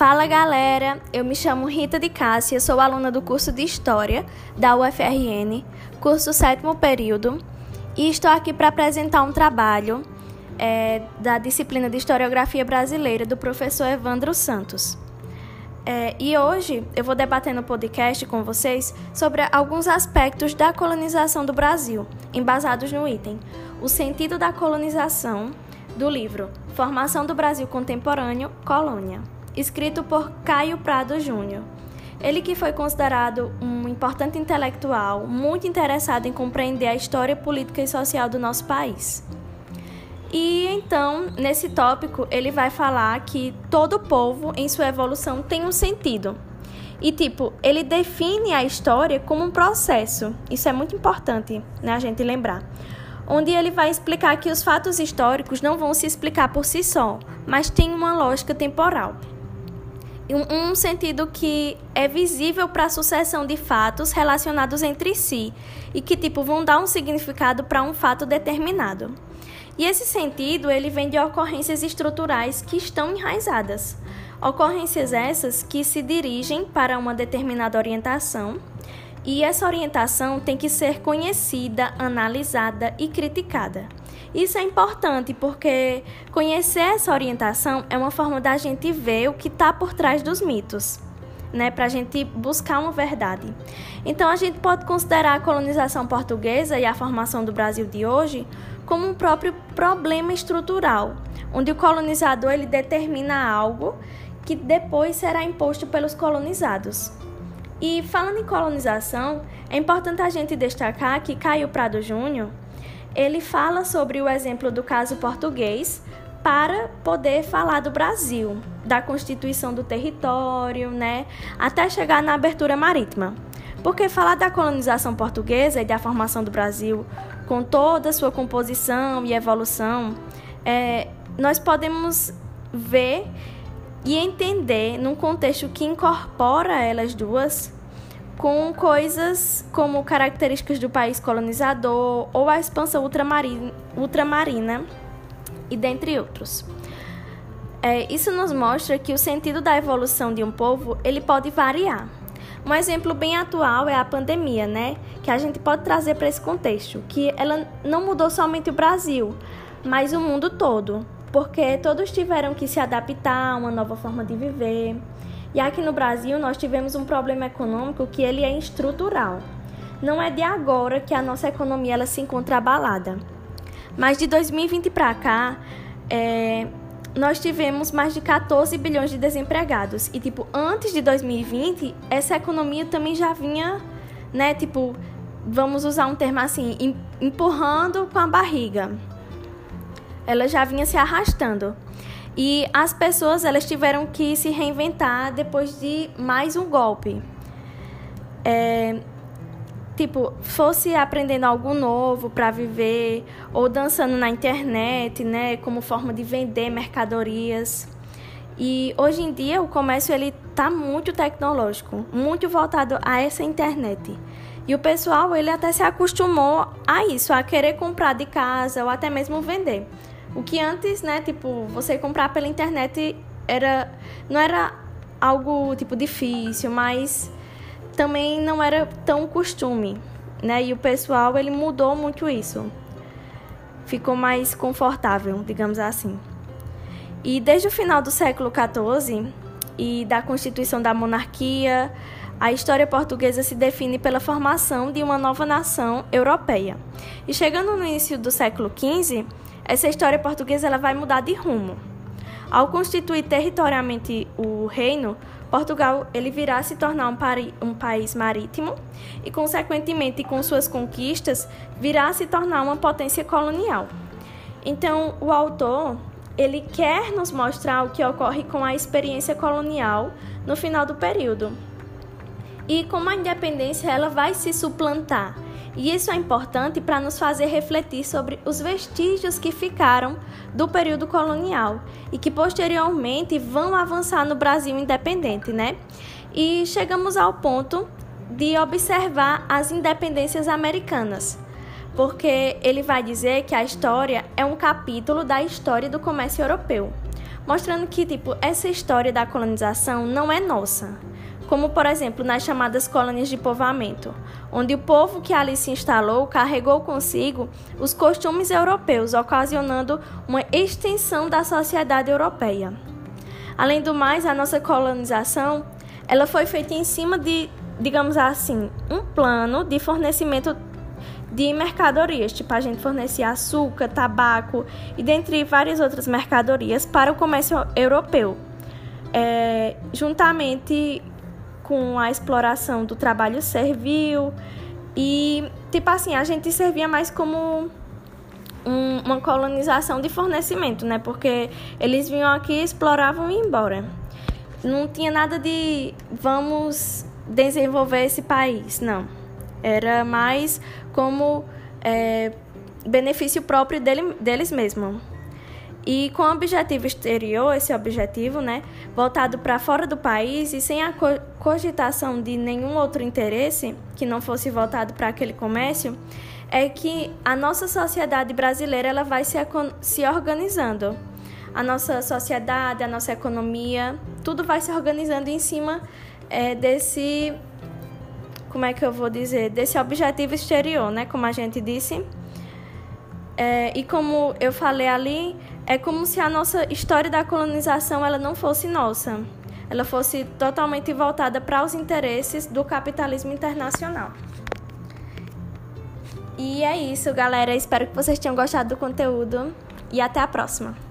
Fala galera, eu me chamo Rita de Cássia, sou aluna do curso de História da UFRN, curso sétimo período, e estou aqui para apresentar um trabalho é, da disciplina de Historiografia Brasileira do professor Evandro Santos. É, e hoje eu vou debater no podcast com vocês sobre alguns aspectos da colonização do Brasil, embasados no item O sentido da colonização do livro Formação do Brasil Contemporâneo, Colônia escrito por Caio Prado Júnior. Ele que foi considerado um importante intelectual, muito interessado em compreender a história política e social do nosso país. E então, nesse tópico, ele vai falar que todo povo em sua evolução tem um sentido. E tipo, ele define a história como um processo. Isso é muito importante, né, a gente lembrar. Onde ele vai explicar que os fatos históricos não vão se explicar por si só, mas tem uma lógica temporal um, sentido que é visível para a sucessão de fatos relacionados entre si e que tipo vão dar um significado para um fato determinado. E esse sentido ele vem de ocorrências estruturais que estão enraizadas. Ocorrências essas que se dirigem para uma determinada orientação, e essa orientação tem que ser conhecida, analisada e criticada. Isso é importante porque conhecer essa orientação é uma forma da gente ver o que está por trás dos mitos. Né, para a gente buscar uma verdade. Então, a gente pode considerar a colonização portuguesa e a formação do Brasil de hoje como um próprio problema estrutural, onde o colonizador ele determina algo que depois será imposto pelos colonizados. E falando em colonização, é importante a gente destacar que Caio Prado Júnior ele fala sobre o exemplo do caso português para poder falar do Brasil, da constituição do território, né, até chegar na abertura marítima. Porque falar da colonização portuguesa e da formação do Brasil, com toda a sua composição e evolução, é, nós podemos ver e entender num contexto que incorpora elas duas com coisas como características do país colonizador ou a expansão ultramarina, ultramarina e dentre outros. É, isso nos mostra que o sentido da evolução de um povo ele pode variar. Um exemplo bem atual é a pandemia, né? Que a gente pode trazer para esse contexto, que ela não mudou somente o Brasil, mas o mundo todo, porque todos tiveram que se adaptar a uma nova forma de viver. E aqui no Brasil nós tivemos um problema econômico que ele é estrutural. Não é de agora que a nossa economia ela se encontra abalada. Mas de 2020 para cá, é, nós tivemos mais de 14 bilhões de desempregados. E, tipo, antes de 2020, essa economia também já vinha, né, tipo, vamos usar um termo assim, empurrando com a barriga. Ela já vinha se arrastando. E as pessoas elas tiveram que se reinventar depois de mais um golpe. É, tipo, fosse aprendendo algo novo para viver ou dançando na internet, né, como forma de vender mercadorias. E hoje em dia o comércio ele tá muito tecnológico, muito voltado a essa internet. E o pessoal ele até se acostumou a isso, a querer comprar de casa ou até mesmo vender. O que antes, né, tipo, você comprar pela internet era não era algo tipo difícil, mas também não era tão costume, né? E o pessoal ele mudou muito isso. Ficou mais confortável, digamos assim. E desde o final do século XIV e da constituição da monarquia, a história portuguesa se define pela formação de uma nova nação europeia. E chegando no início do século XV, essa história portuguesa ela vai mudar de rumo. Ao constituir territorialmente o reino, Portugal ele virá se tornar um, um, país marítimo e, consequentemente, com suas conquistas, virá se tornar uma potência colonial. Então, o autor ele quer nos mostrar o que ocorre com a experiência colonial no final do período e como a independência ela vai se suplantar e isso é importante para nos fazer refletir sobre os vestígios que ficaram do período colonial e que posteriormente vão avançar no Brasil independente, né? E chegamos ao ponto de observar as independências americanas, porque ele vai dizer que a história é um capítulo da história do comércio europeu. mostrando que tipo essa história da colonização não é nossa. Como, por exemplo, nas chamadas colônias de povoamento, onde o povo que ali se instalou carregou consigo os costumes europeus, ocasionando uma extensão da sociedade europeia. Além do mais, a nossa colonização ela foi feita em cima de, digamos assim, um plano de fornecimento de mercadorias, tipo a gente fornecia açúcar, tabaco e dentre várias outras mercadorias para o comércio europeu, é, juntamente com a exploração do trabalho servil e tipo assim a gente servia mais como um, uma colonização de fornecimento, né? Porque eles vinham aqui, exploravam e iam embora. Não tinha nada de vamos desenvolver esse país, não. Era mais como é, benefício próprio dele, deles mesmos. E com objetivo exterior, esse objetivo, né, voltado para fora do país e sem a cogitação de nenhum outro interesse que não fosse voltado para aquele comércio, é que a nossa sociedade brasileira ela vai se, se organizando. A nossa sociedade, a nossa economia, tudo vai se organizando em cima é, desse como é que eu vou dizer, desse objetivo exterior, né? Como a gente disse. É, e como eu falei ali, é como se a nossa história da colonização ela não fosse nossa. Ela fosse totalmente voltada para os interesses do capitalismo internacional. E é isso, galera. Espero que vocês tenham gostado do conteúdo e até a próxima.